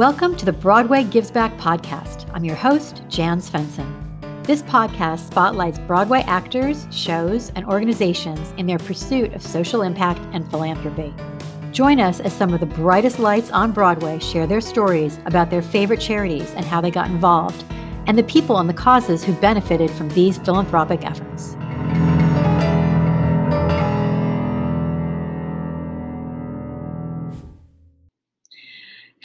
Welcome to the Broadway Gives Back podcast. I'm your host, Jan Svendsen. This podcast spotlights Broadway actors, shows, and organizations in their pursuit of social impact and philanthropy. Join us as some of the brightest lights on Broadway share their stories about their favorite charities and how they got involved, and the people and the causes who benefited from these philanthropic efforts.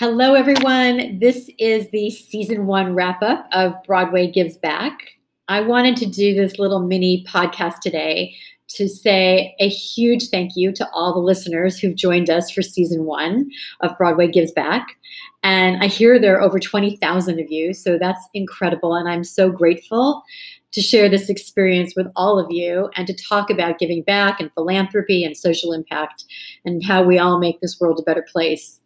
Hello, everyone. This is the season one wrap up of Broadway Gives Back. I wanted to do this little mini podcast today to say a huge thank you to all the listeners who've joined us for season one of Broadway Gives Back. And I hear there are over 20,000 of you, so that's incredible. And I'm so grateful to share this experience with all of you and to talk about giving back and philanthropy and social impact and how we all make this world a better place.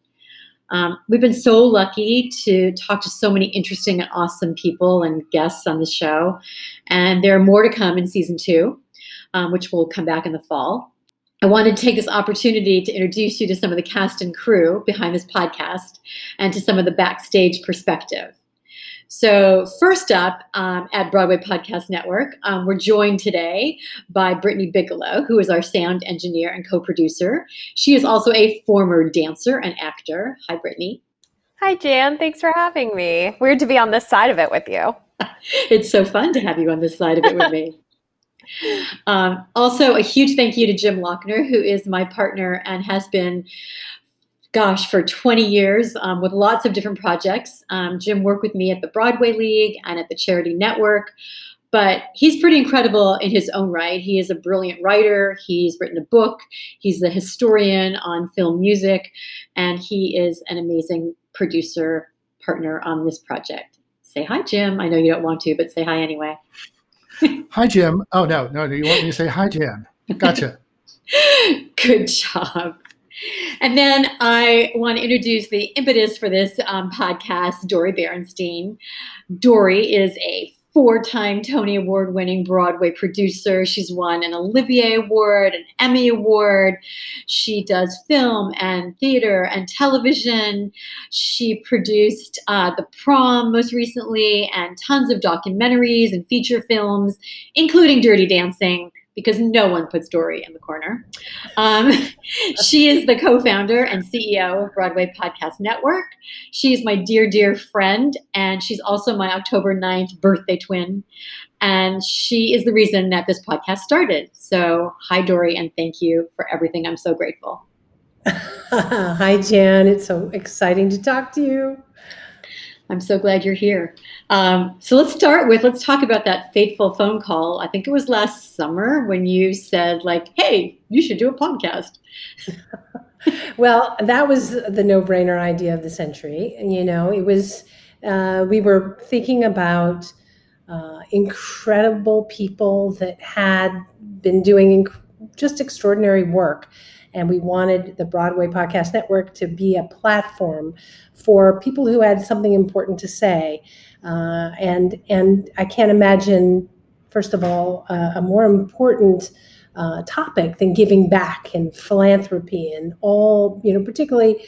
Um, we've been so lucky to talk to so many interesting and awesome people and guests on the show. And there are more to come in season two, um, which will come back in the fall. I wanted to take this opportunity to introduce you to some of the cast and crew behind this podcast and to some of the backstage perspective. So, first up um, at Broadway Podcast Network, um, we're joined today by Brittany Bigelow, who is our sound engineer and co producer. She is also a former dancer and actor. Hi, Brittany. Hi, Jan. Thanks for having me. Weird to be on this side of it with you. it's so fun to have you on this side of it with me. Um, also, a huge thank you to Jim Lochner, who is my partner and has been gosh, for 20 years um, with lots of different projects. Um, Jim worked with me at the Broadway League and at the Charity Network. But he's pretty incredible in his own right. He is a brilliant writer. He's written a book. He's a historian on film music. And he is an amazing producer partner on this project. Say hi, Jim. I know you don't want to, but say hi anyway. hi, Jim. Oh, no, no, no. You want me to say hi, Jim. Gotcha. Good job. And then I want to introduce the impetus for this um, podcast, Dori Berinstein. Dori is a four time Tony Award winning Broadway producer. She's won an Olivier Award, an Emmy Award. She does film and theater and television. She produced uh, The Prom most recently and tons of documentaries and feature films, including Dirty Dancing because no one puts Dori in the corner. Um, she is the co founder and CEO of Broadway Podcast Network. She's my dear, dear friend, and she's also my October 9th birthday twin. And she is the reason that this podcast started. So, hi, Dori, and thank you for everything. I'm so grateful. hi, Jan. It's so exciting to talk to you. I'm so glad you're here. Um, so let's start with let's talk about that fateful phone call. I think it was last summer when you said like, "Hey, you should do a podcast." well, that was the no-brainer idea of the century. You know, it was uh, we were thinking about uh, incredible people that had been doing inc- just extraordinary work and we wanted the Broadway Podcast Network to be a platform for people who had something important to say. Uh, and and I can't imagine, first of all, uh, a more important uh, topic than giving back and philanthropy and all you know, particularly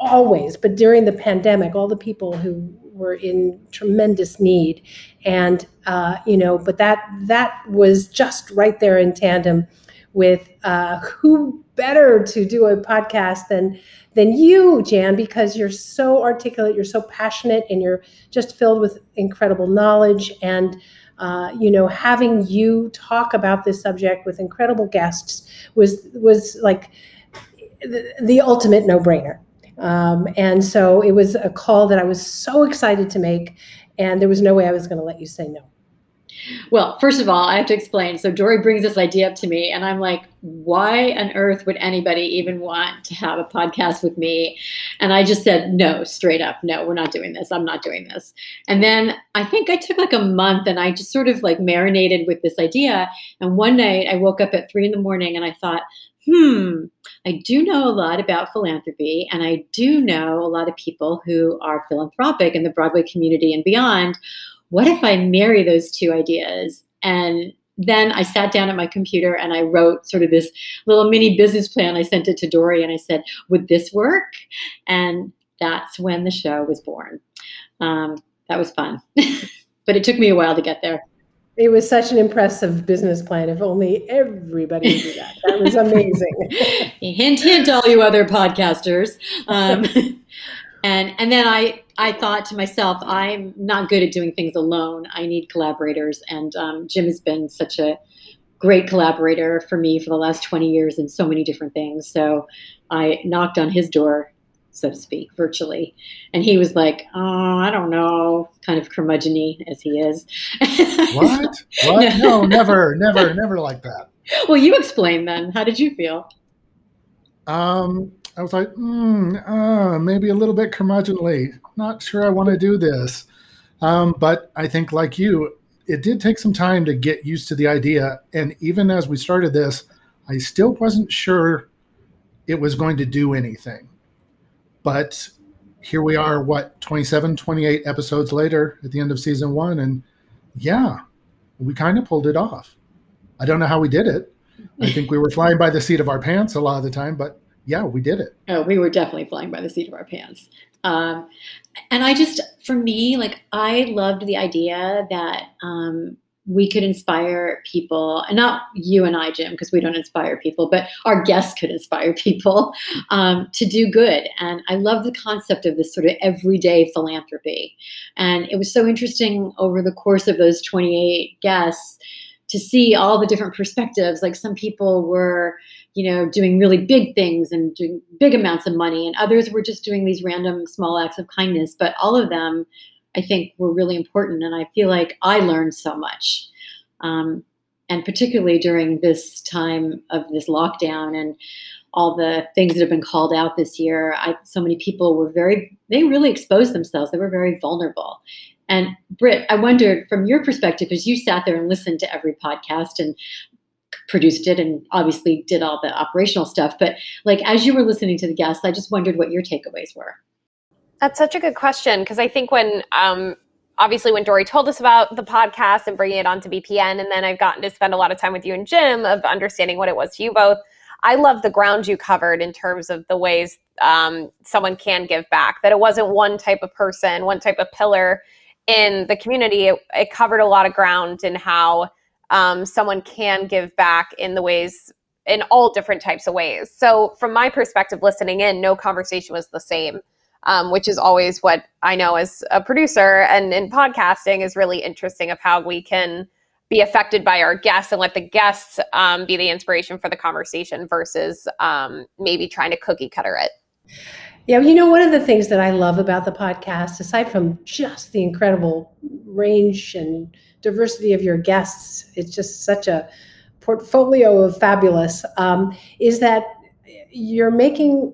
always, but during the pandemic, all the people who were in tremendous need, and uh, you know, but that that was just right there in tandem with uh, who better to do a podcast than than you, Jan, because you're so articulate, you're so passionate, and you're just filled with incredible knowledge and. Uh, you know, having you talk about this subject with incredible guests was was like the, the ultimate no-brainer. Um, and so it was a call that I was so excited to make, and there was no way I was going to let you say no. Well, first of all, I have to explain. So Dori brings this idea up to me, and I'm like, why on earth would anybody even want to have a podcast with me? And I just said, no, straight up, no, we're not doing this. I'm not doing this. And then I think I took like a month and I just sort of like marinated with this idea. And one night I woke up at three in the morning and I thought, hmm, I do know a lot about philanthropy, and I do know a lot of people who are philanthropic in the Broadway community and beyond. What if I marry those two ideas? And then I sat down at my computer and I wrote sort of this little mini business plan. I sent it to Dori and I said, Would this work? And that's when the show was born. Um, that was fun. but it took me a while to get there. It was such an impressive business plan. If only everybody did that. That was amazing. hint, hint, all you other podcasters. Um, and and then I I thought to myself, I'm not good at doing things alone. I need collaborators, and um, Jim has been such a great collaborator for me for the last 20 years in so many different things. So I knocked on his door so to speak, virtually. And he was like, "Oh, I don't know," kind of curmudgeony as he is. what? What? No, never, never, never like that. Well, you explain then. How did you feel? Um, I was like, mm, uh, maybe a little bit curmudgeonly. Not sure I want to do this. Um, but I think, like you, it did take some time to get used to the idea. And even as we started this, I still wasn't sure it was going to do anything. But here we are, what, 27, 28 episodes later at the end of season one. And yeah, we kind of pulled it off. I don't know how we did it. I think we were flying by the seat of our pants a lot of the time, but yeah, we did it. Oh, we were definitely flying by the seat of our pants. Um, and I just, for me, like, I loved the idea that um, we could inspire people, and not you and I, Jim, because we don't inspire people, but our guests could inspire people um, to do good. And I love the concept of this sort of everyday philanthropy. And it was so interesting over the course of those 28 guests to see all the different perspectives. Like some people were, you know, doing really big things and doing big amounts of money, and others were just doing these random small acts of kindness. But all of them I think were really important. And I feel like I learned so much. Um, and particularly during this time of this lockdown and all the things that have been called out this year, I, so many people were very, they really exposed themselves. They were very vulnerable. And Britt, I wondered from your perspective, as you sat there and listened to every podcast and produced it and obviously did all the operational stuff, but like as you were listening to the guests, I just wondered what your takeaways were. That's such a good question because I think when um, obviously when Dori told us about the podcast and bringing it onto BPN, and then I've gotten to spend a lot of time with you and Jim of understanding what it was to you both. I love the ground you covered in terms of the ways um, someone can give back. That it wasn't one type of person, one type of pillar in the community. It, it covered a lot of ground in how um, someone can give back in the ways in all different types of ways. So, from my perspective, listening in, no conversation was the same um, which is always what I know as a producer and in podcasting is really interesting of how we can be affected by our guests and let the guests um, be the inspiration for the conversation versus um, maybe trying to cookie cutter it. Yeah, you know, one of the things that I love about the podcast, aside from just the incredible range and diversity of your guests, it's just such a portfolio of fabulous, um, is that you're making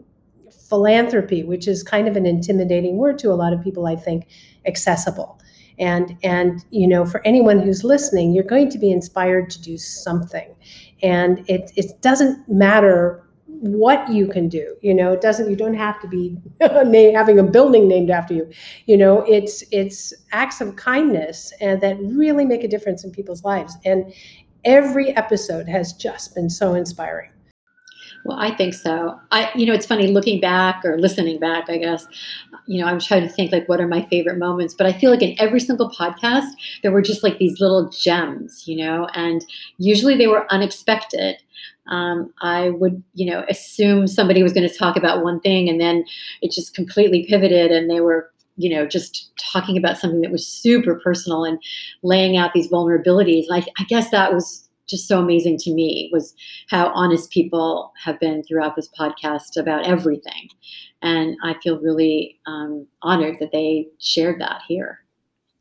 philanthropy, which is kind of an intimidating word to a lot of people, I think, accessible. And and you know, for anyone who's listening, you're going to be inspired to do something. And it it doesn't matter what you can do you know? It doesn't you don't have to be having a building named after you you know? It's it's acts of kindness and that really make a difference in people's lives. And every episode has just been so inspiring Well, I think so. I, you know, it's funny looking back or listening back, I guess. You know, I'm trying to think like what are my favorite moments, but I feel like in every single podcast there were just like these little gems, you know, and usually they were unexpected. Um, I would, you know, assume somebody was going to talk about one thing and then it just completely pivoted and they were, you know, just talking about something that was super personal and laying out these vulnerabilities. I, I guess that was just so amazing to me was how honest people have been throughout this podcast about everything. And I feel really um, honored that they shared that here.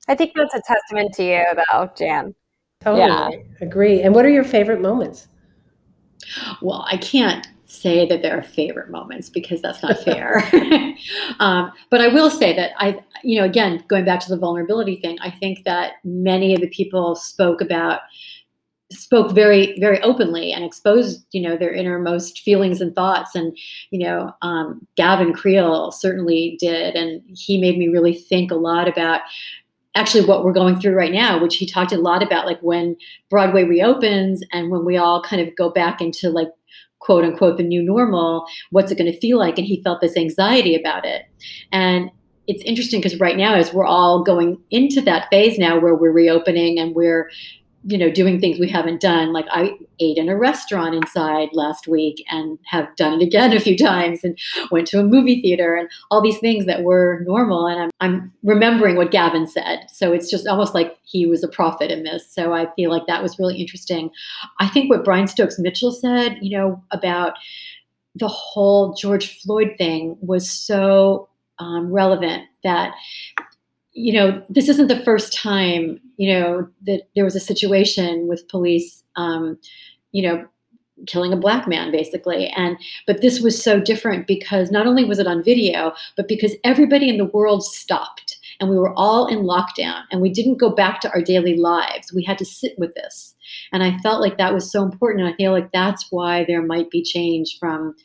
I think that's a testament to you, though, Jan. Totally yeah. agree. And what are your favorite moments? Well, I can't say that there are favorite moments because that's not fair. um, but I will say that I, you know, again, going back to the vulnerability thing, I think that many of the people spoke about spoke very very openly and exposed you know their innermost feelings and thoughts. And you know um, gavin creel certainly did. And he made me really think a lot about actually what we're going through right now which he talked a lot about like when broadway reopens and when we all kind of go back into like quote unquote the new normal what's it going to feel like? And he felt this anxiety about it. And it's interesting because right now as we're all going into that phase now where we're reopening and we're you know doing things we haven't done. Like i ate in a restaurant inside last week and have done it again a few times and went to a movie theater and all these things that were normal. And i'm, I'm remembering what gavin said. So it's just almost like he was a prophet in this. So i feel like that was really interesting. I think what brian stokes mitchell said you know about the whole george floyd thing was so um, relevant that you know, this isn't the first time, you know, that there was a situation with police, um, you know, killing a black man basically. And but this was so different because not only was it on video but because everybody in the world stopped and we were all in lockdown and we didn't go back to our daily lives. We had to sit with this. And i felt like that was so important. And i feel like that's why there might be change from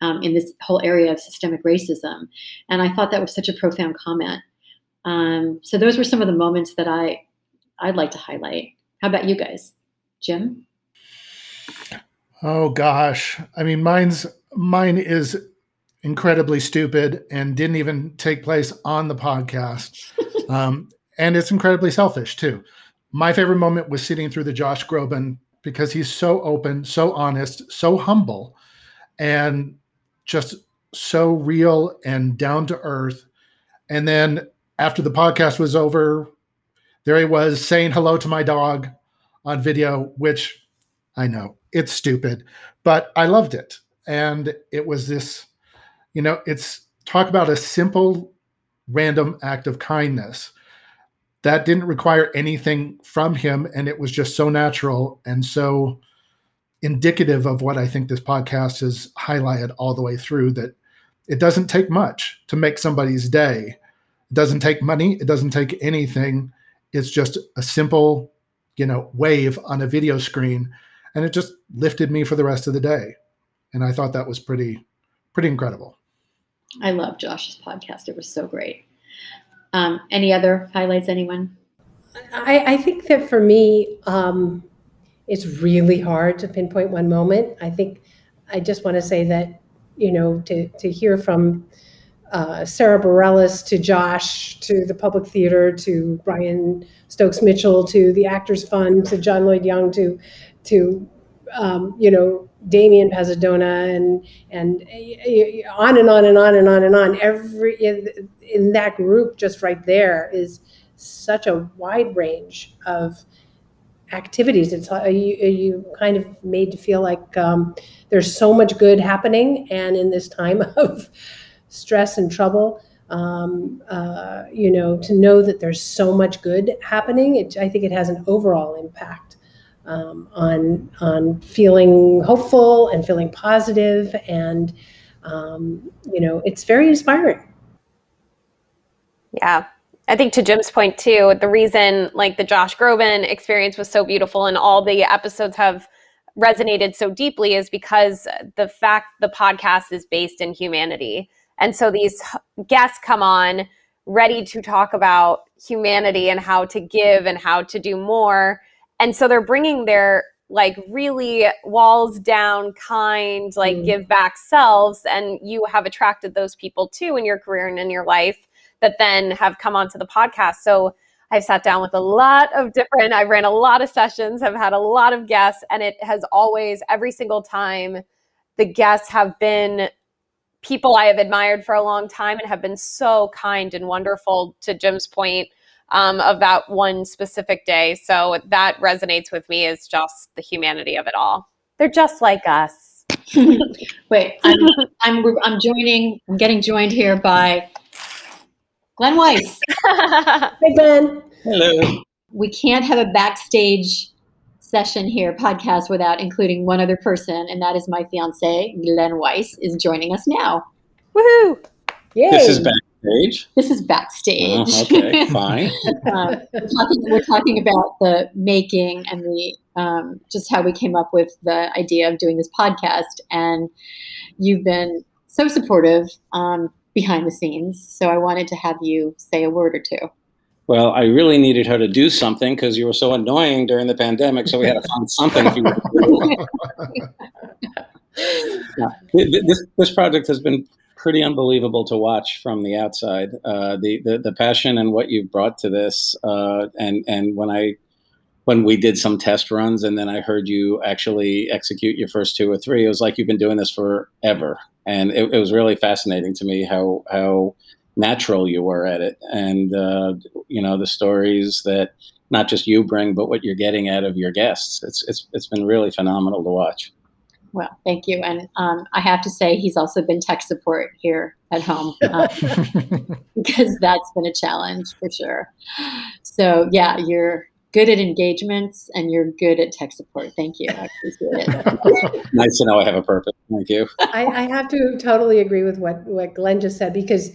um, in this whole area of systemic racism. And i thought that was such a profound comment um, so those were some of the moments that I I'd like to highlight. How about you guys, Jim? Oh gosh, I mean, mine's mine is incredibly stupid and didn't even take place on the podcast, um, and it's incredibly selfish too. My favorite moment was sitting through the Josh Groban because he's so open, so honest, so humble, and just so real and down to earth. And then after the podcast was over, there he was saying hello to my dog on video, which I know it's stupid, but I loved it. And it was this, you know, it's talk about a simple, random act of kindness that didn't require anything from him. And it was just so natural and so indicative of what I think this podcast has highlighted all the way through that it doesn't take much to make somebody's day it doesn't take money. It doesn't take anything. It's just a simple, you know, wave on a video screen, and it just lifted me for the rest of the day. And I thought that was pretty, pretty incredible. I love Josh's podcast. It was so great. Um, any other highlights? Anyone? I, I think that for me, um, it's really hard to pinpoint one moment. I think I just want to say that you know to to hear from uh, Sara Bareilles to Josh to the Public Theater to Brian Stokes Mitchell to the Actors Fund to John Lloyd Young to to um, you know Damian Bazadona and and uh, on and on and on and on and on. Every in, in that group, just right there, is such a wide range of activities. It's uh, you, you kind of made to feel like um, there's so much good happening, and in this time of stress and trouble. Um, uh, you know, to know that there's so much good happening, it, I think it has an overall impact um, on on feeling hopeful and feeling positive, and um, you know, it's very inspiring. Yeah, I think to Jim's point too, the reason like the Josh Groban experience was so beautiful and all the episodes have resonated so deeply is because the fact the podcast is based in humanity and so these guests come on ready to talk about humanity and how to give and how to do more. And so they're bringing their like really walls down, kind, like Mm. give back selves. And you have attracted those people too in your career and in your life that then have come onto the podcast. So I've sat down with a lot of different, I've ran a lot of sessions, I've had a lot of guests, and it has always, every single time, the guests have been people I have admired for a long time and have been so kind and wonderful to Jim's point um, that one specific day. So that resonates with me is just the humanity of it all. They're just like us. Wait, I'm, I'm I'm joining. I'm getting joined here by Glenn Weiss. Hey, Glenn. Hello. We can't have a backstage session here, podcast, without including one other person, and that is my fiance, Glenn Weiss, is joining us now. Woohoo! Yay. This is backstage. This is backstage. Oh, okay, fine. um, we're, talking, we're talking about the making and the um, just how we came up with the idea of doing this podcast, and you've been so supportive um, behind the scenes. So I wanted to have you say a word or two. Well, I really needed her to do something because you were so annoying during the pandemic. So we had to find something for you to do. Yeah. Th- th- This, this project has been pretty unbelievable to watch from the outside. Uh, the, the the passion and what you've brought to this, uh, and and when I when we did some test runs, and then I heard you actually execute your first two or three, it was like you've been doing this forever, and it, it was really fascinating to me how how natural you were at it, and uh, you know the stories that not just you bring, but what you're getting out of your guests. It's it's it's been really phenomenal to watch. Well, thank you. And um, I have to say, he's also been tech support here at home um, because that's been a challenge for sure. So, yeah, you're good at engagements and you're good at tech support. Thank you. I appreciate it. Nice to know I have a purpose. Thank you. I, I have to totally agree with what, what Glenn just said because,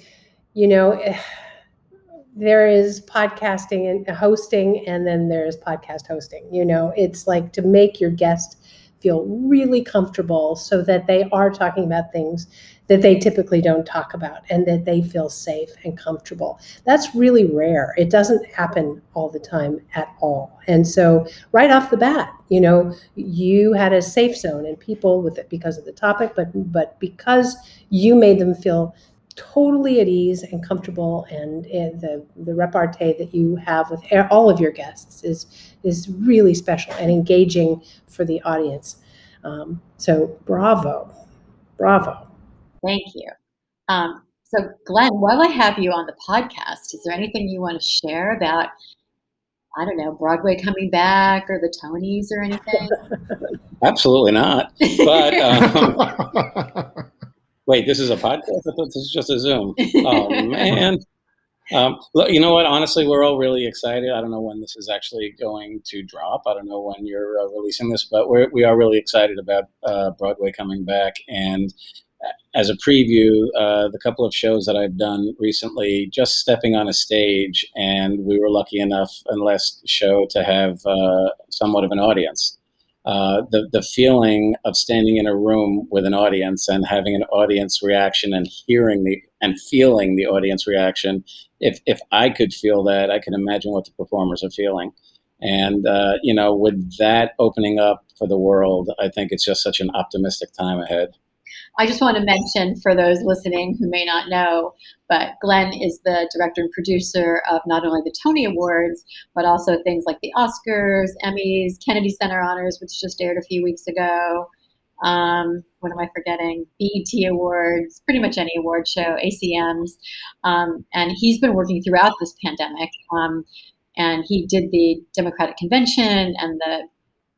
you know, there is podcasting and hosting, and then there's podcast hosting. You know, it's like to make your guest feel really comfortable so that they are talking about things that they typically don't talk about and that they feel safe and comfortable. That's really rare. It doesn't happen all the time at all. And so, right off the bat, you know, you had a safe zone and people with it because of the topic, but but because you made them feel totally at ease and comfortable and, and the the repartee that you have with all of your guests is is really special and engaging for the audience um, so bravo bravo Thank you. Um, so, Glenn, while I have you on the podcast, is there anything you want to share about, I don't know, Broadway coming back or the Tonys or anything? Absolutely not. But um, wait, this is a podcast. I thought this is just a Zoom. Oh man. Um, look, you know what? Honestly, we're all really excited. I don't know when this is actually going to drop. I don't know when you're uh, releasing this, but we're, we are really excited about uh, Broadway coming back. And uh, as a preview, uh, the couple of shows that I've done recently, just stepping on a stage, and we were lucky enough in the last show to have uh, somewhat of an audience. Uh, the the feeling of standing in a room with an audience and having an audience reaction and hearing the and feeling the audience reaction. If if I could feel that, I can imagine what the performers are feeling. And uh, you know, with that opening up for the world, I think it's just such an optimistic time ahead. I just want to mention for those listening who may not know, but Glenn is the director and producer of not only the Tony Awards, but also things like the Oscars, Emmys, Kennedy Center Honors, which just aired a few weeks ago. Um, what am I forgetting? BET Awards, pretty much any award show, ACMs. Um, and he's been working throughout this pandemic. Um, and he did the Democratic Convention and the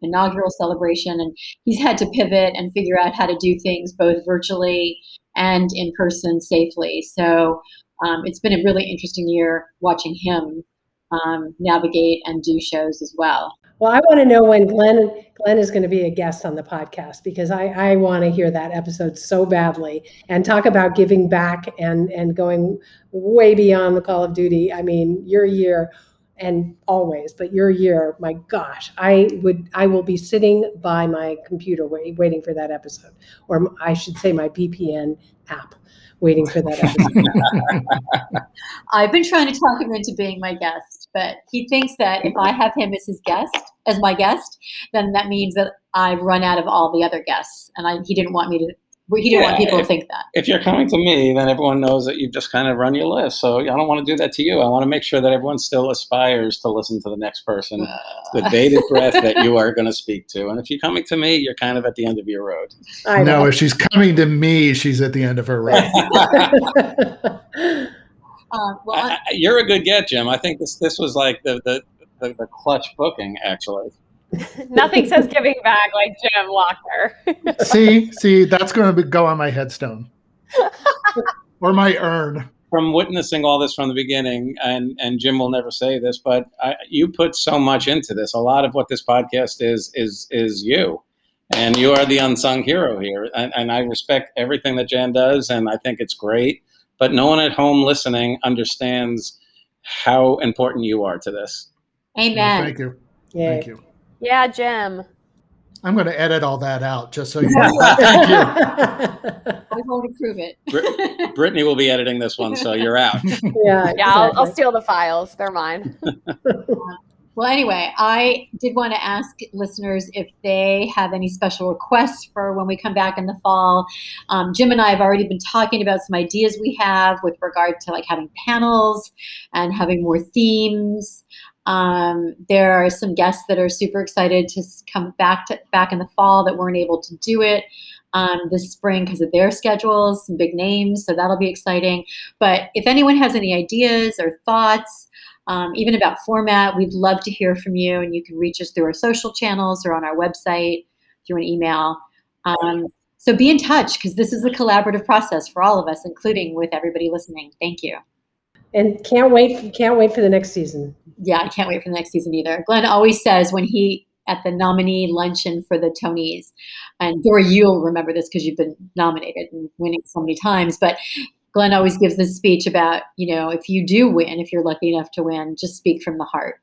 inaugural celebration and he's had to pivot and figure out how to do things both virtually and in person safely. So um, it's been a really interesting year watching him um, navigate and do shows as well. Well i want to know when glenn glenn is going to be a guest on the podcast because i i want to hear that episode so badly and talk about giving back and and going way beyond the call of duty. I mean your year and always but your year my gosh i would i will be sitting by my computer wait, waiting for that episode or i should say my BPN app waiting for that episode i've been trying to talk him into being my guest but he thinks that if i have him as his guest as my guest, then that means that I've run out of all the other guests, and I, he didn't want me to. He didn't want Yeah, people to think that. If you're coming to me, then everyone knows that you've just kind of run your list. So I don't want to do that to you. I want to make sure that everyone still aspires to listen to the next person with bated breath that you are going to speak to. And if you're coming to me, you're kind of at the end of your road. I no, if she's coming to me, she's at the end of her road. Um, well, I, I, you're a good get, Jim. I think this this was like the the, the, the clutch booking, actually. Nothing says giving back like Jim Lochner. see, see, that's going to go on my headstone or my urn. From witnessing all this from the beginning, and and Jim will never say this, but I, you put so much into this. A lot of what this podcast is is is you, and you are the unsung hero here. And, and I respect everything that Jan does, and I think it's great. But no one at home listening understands how important you are to this. Amen. Thank you. Yay. Thank you. Yeah, Jim. I'm going to edit all that out just so you know. Thank you. I won't approve it. Brit- Brittany will be editing this one, so you're out. yeah, Yeah, I'll, I'll steal the files. They're mine. Well, anyway, I did want to ask listeners if they have any special requests for when we come back in the fall. Um, Jim and I have already been talking about some ideas we have with regard to like having panels and having more themes. Um, there are some guests that are super excited to come back to back in the fall that weren't able to do it um, this spring because of their schedules, some big names, so that'll be exciting. But if anyone has any ideas or thoughts, um, even about format, we'd love to hear from you. And you can reach us through our social channels or on our website through an email. Um, so be in touch because this is a collaborative process for all of us, including with everybody listening. Thank you. And can't wait, can't wait for the next season. Yeah, I can't wait for the next season either. Glenn always says when he at the nominee luncheon for the Tonys, and Dora, you'll remember this because you've been nominated and winning so many times. But Glenn always gives this speech about, you know, if you do win, if you're lucky enough to win, just speak from the heart.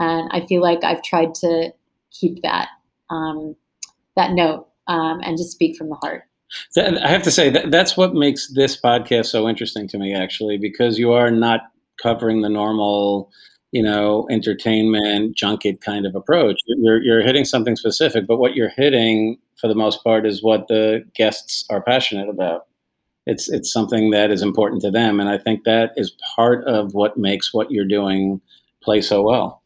And I feel like I've tried to keep that um, that note um, and just speak from the heart. I have to say that that's what makes this podcast so interesting to me, actually, because you are not covering the normal, you know, entertainment junket kind of approach. You're you're hitting something specific, but what you're hitting for the most part is what the guests are passionate about. It's it's something that is important to them, and I think that is part of what makes what you're doing play so well.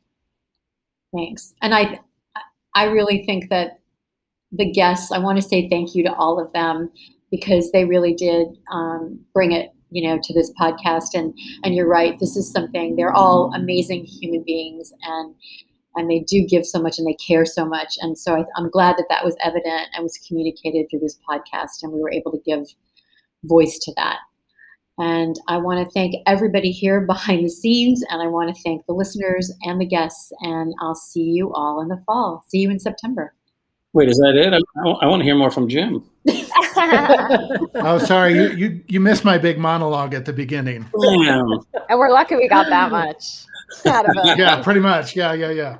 Thanks. And I I really think that the guests, I want to say thank you to all of them because they really did um, bring it, you know, to this podcast. And and you're right, this is something. They're all amazing human beings, and and they do give so much and they care so much. And so I, I'm glad that that was evident and was communicated through this podcast, and we were able to give voice to that. And I want to thank everybody here behind the scenes, and I want to thank the listeners and the guests. And I'll see you all in the fall. See you in September. Wait, is that it? I, I want to hear more from Jim. Oh, sorry, you, you you missed my big monologue at the beginning. Damn. And we're lucky we got that much out of it. Yeah, pretty much. Yeah, yeah, yeah.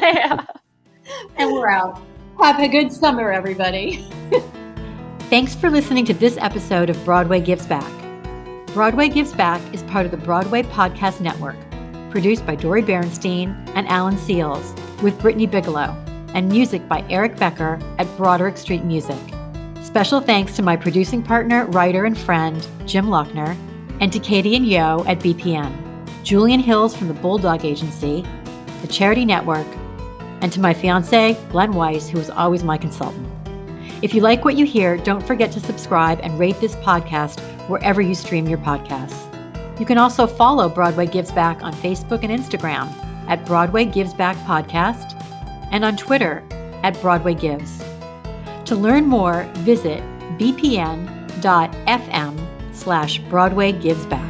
yeah. And we're out. Have a good summer, everybody. Thanks for listening to this episode of Broadway Gives Back. Broadway Gives Back is part of the Broadway Podcast Network, produced by Dori Berinstein and Alan Seales, with Brittany Bigelow, and music by Eric Becker at Broderick Street Music. Special thanks to my producing partner, writer, and friend, Jim Lochner, and to Katie and Yo at BPN, Julian Hills from the Bulldog Agency, the Charity Network, and to my fiance, Glenn Weiss, who is always my consultant. If you like what you hear, don't forget to subscribe and rate this podcast wherever you stream your podcasts. You can also follow Broadway Gives Back on Facebook and Instagram at Broadway Gives Back Podcast and on Twitter at Broadway Gives. To learn more, visit bpn.fm slash Broadway Gives Back.